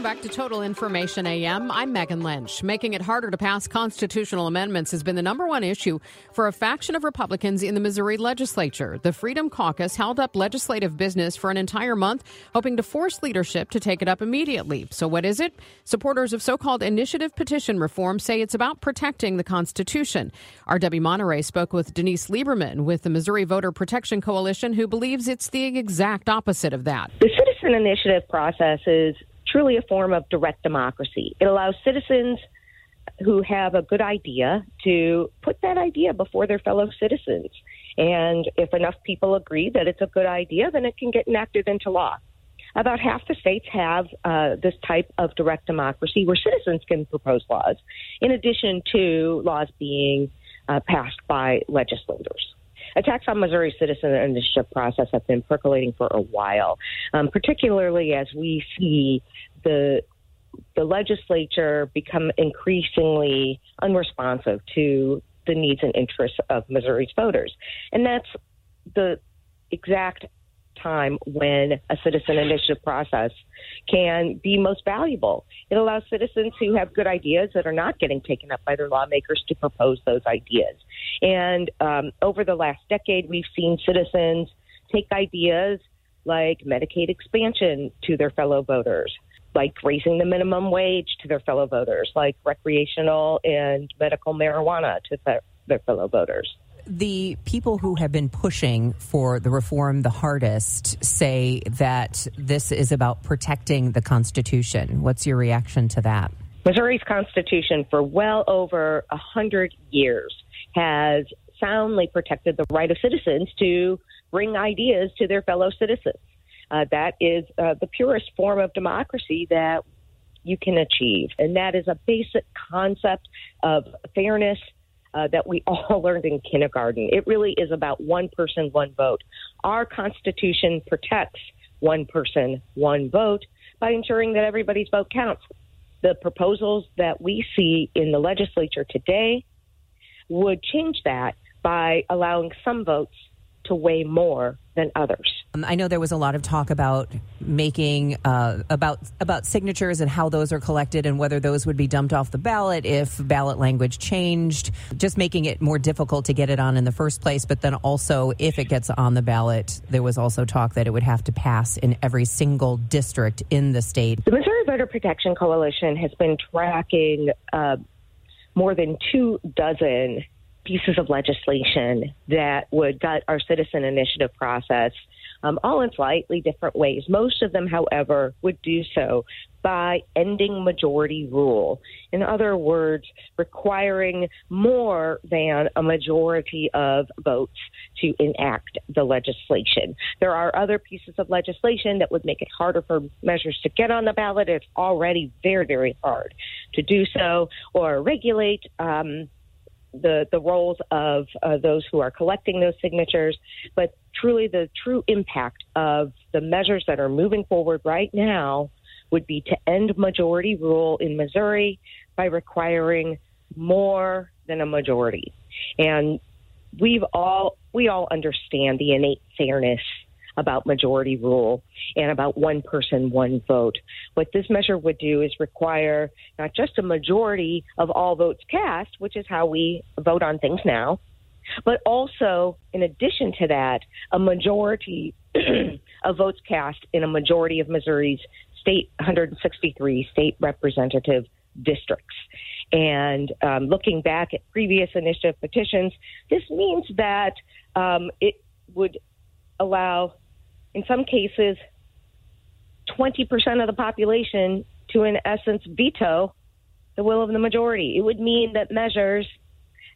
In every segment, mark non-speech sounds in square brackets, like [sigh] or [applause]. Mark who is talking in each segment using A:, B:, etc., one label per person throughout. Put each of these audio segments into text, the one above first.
A: Welcome back to Total Information AM. I'm Megan Lynch. Making it harder to pass constitutional amendments has been the number one issue for a faction of Republicans in the Missouri legislature. The Freedom Caucus held up legislative business for an entire month, hoping to force leadership to take it up immediately. So, what is it? Supporters of so called initiative petition reform say it's about protecting the Constitution. R.W. Monterrey spoke with Denise Lieberman with the Missouri Voter Protection Coalition, who believes it's the exact opposite of that.
B: The citizen initiative process is truly a form of direct democracy. It allows citizens who have a good idea to put that idea before their fellow citizens. And if enough people agree that it's a good idea, then it can get enacted into law. About half the states have uh, this type of direct democracy where citizens can propose laws, in addition to laws being uh, passed by legislators attacks on Missouri citizen initiative process have been percolating for a while, um, particularly as we see the the legislature become increasingly unresponsive to the needs and interests of Missouri's voters, and that's the exact time when a citizen initiative process can be most valuable. It allows citizens who have good ideas that are not getting taken up by their lawmakers to propose those ideas. And um, over the last decade, we've seen citizens take ideas like Medicaid expansion to their fellow voters, like raising the minimum wage to their fellow voters, like recreational and medical marijuana to their fellow voters
C: the people who have been pushing for the reform the hardest say that this is about protecting the Constitution. What's your reaction to that?
B: Missouri's Constitution, for well over a hundred years, has soundly protected the right of citizens to bring ideas to their fellow citizens. Uh, that is uh, the purest form of democracy that you can achieve. And that is a basic concept of fairness uh, that we [laughs] all learned in kindergarten. It really is about one person, one vote. Our Constitution protects one person, one vote by ensuring that everybody's vote counts. The proposals that we see in the legislature today would change that by allowing some votes to weigh more than others.
C: Um, I know there was a lot of talk about making uh, about about signatures and how those are collected and whether those would be dumped off the ballot if ballot language changed, just making it more difficult to get it on in the first place. But then also, if it gets on the ballot, there was also talk that it would have to pass in every single district in the state.
B: The Missouri Voter Protection Coalition has been tracking uh, more than two dozen pieces of legislation that would gut our citizen initiative process, um, all in slightly different ways. Most of them, however, would do so by ending majority rule. In other words, requiring more than a majority of votes to enact the legislation. There are other pieces of legislation that would make it harder for measures to get on the ballot. It's already very, very hard to do so or regulate. Um, the the roles of uh, those who are collecting those signatures, but truly the true impact of the measures that are moving forward right now would be to end majority rule in Missouri by requiring more than a majority. And we've all we all understand the innate fairness about majority rule and about one person, one vote. What this measure would do is require not just a majority of all votes cast, which is how we vote on things now, but also, in addition to that, a majority [clears throat] of votes cast in a majority of Missouri's state 163 state representative districts. And um, looking back at previous initiative petitions, this means that um, it would allow in some cases, 20% of the population to, in essence, veto the will of the majority. It would mean that measures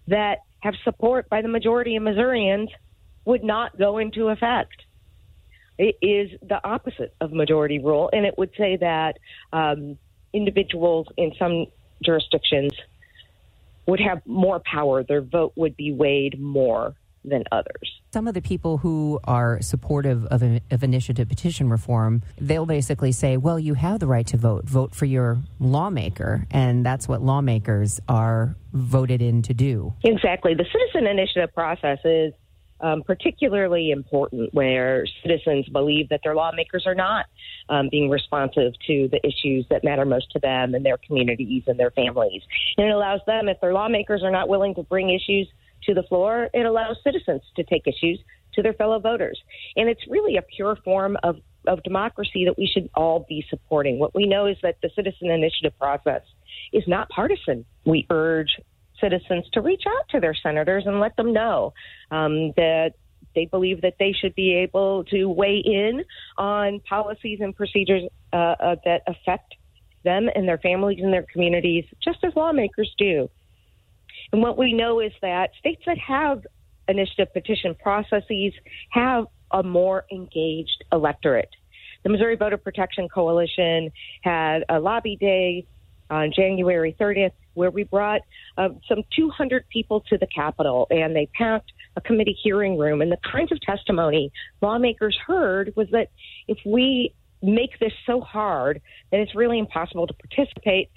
B: that have support by the majority of Missourians would not go into effect. It is the opposite of majority rule, and it would say that um, individuals in some jurisdictions would have more power. Their vote would be weighed more than others.
C: Some of the people who are supportive of, of initiative petition reform, they'll basically say, well, you have the right to vote. Vote for your lawmaker. And that's what lawmakers are voted in to do.
B: Exactly. The citizen initiative process is um, particularly important where citizens believe that their lawmakers are not um, being responsive to the issues that matter most to them and their communities and their families. And it allows them, if their lawmakers are not willing to bring issues to the floor, it allows citizens to take issues to their fellow voters. And it's really a pure form of, of democracy that we should all be supporting. What we know is that the citizen initiative process is not partisan. We urge citizens to reach out to their senators and let them know um, that they believe that they should be able to weigh in on policies and procedures uh, uh, that affect them and their families and their communities, just as lawmakers do. And what we know is that states that have initiative petition processes have a more engaged electorate. The Missouri Voter Protection Coalition had a lobby day on January 30th where we brought uh, some 200 people to the Capitol and they packed a committee hearing room. And the kinds of testimony lawmakers heard was that if we make this so hard that it's really impossible to participate,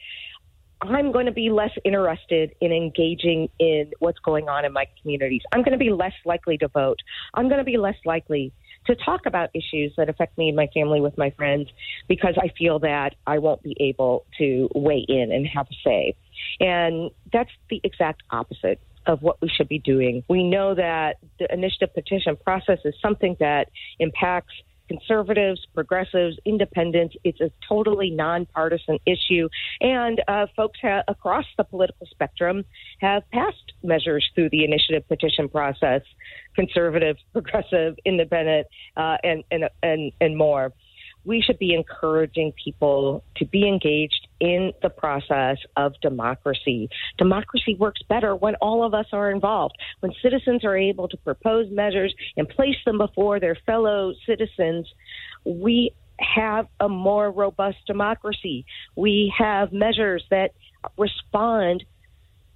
B: I'm going to be less interested in engaging in what's going on in my communities. I'm going to be less likely to vote. I'm going to be less likely to talk about issues that affect me and my family with my friends because I feel that I won't be able to weigh in and have a say. And that's the exact opposite of what we should be doing. We know that the initiative petition process is something that impacts conservatives, progressives, independents. It's a totally nonpartisan issue. And uh, folks ha- across the political spectrum have passed measures through the initiative petition process conservative, [laughs] progressive, independent, uh, and, and, and, and more we should be encouraging people to be engaged in the process of democracy. Democracy works better when all of us are involved, when citizens are able to propose measures and place them before their fellow citizens. We have a more robust democracy. We have measures that respond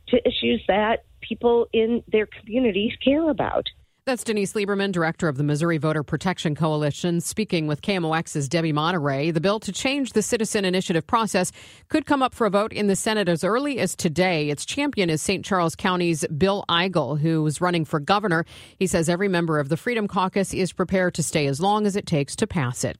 B: to issues that people in their communities care about.
A: That's Denise Lieberman, director of the Missouri Voter Protection Coalition, speaking with KMOX's Debbie Monterrey. The bill to change the citizen initiative process could come up for a vote in the Senate as early as today. Its champion is St. Charles County's Bill Eigel, who is running for governor. He says every member of the Freedom Caucus is prepared to stay as long as it takes to pass it.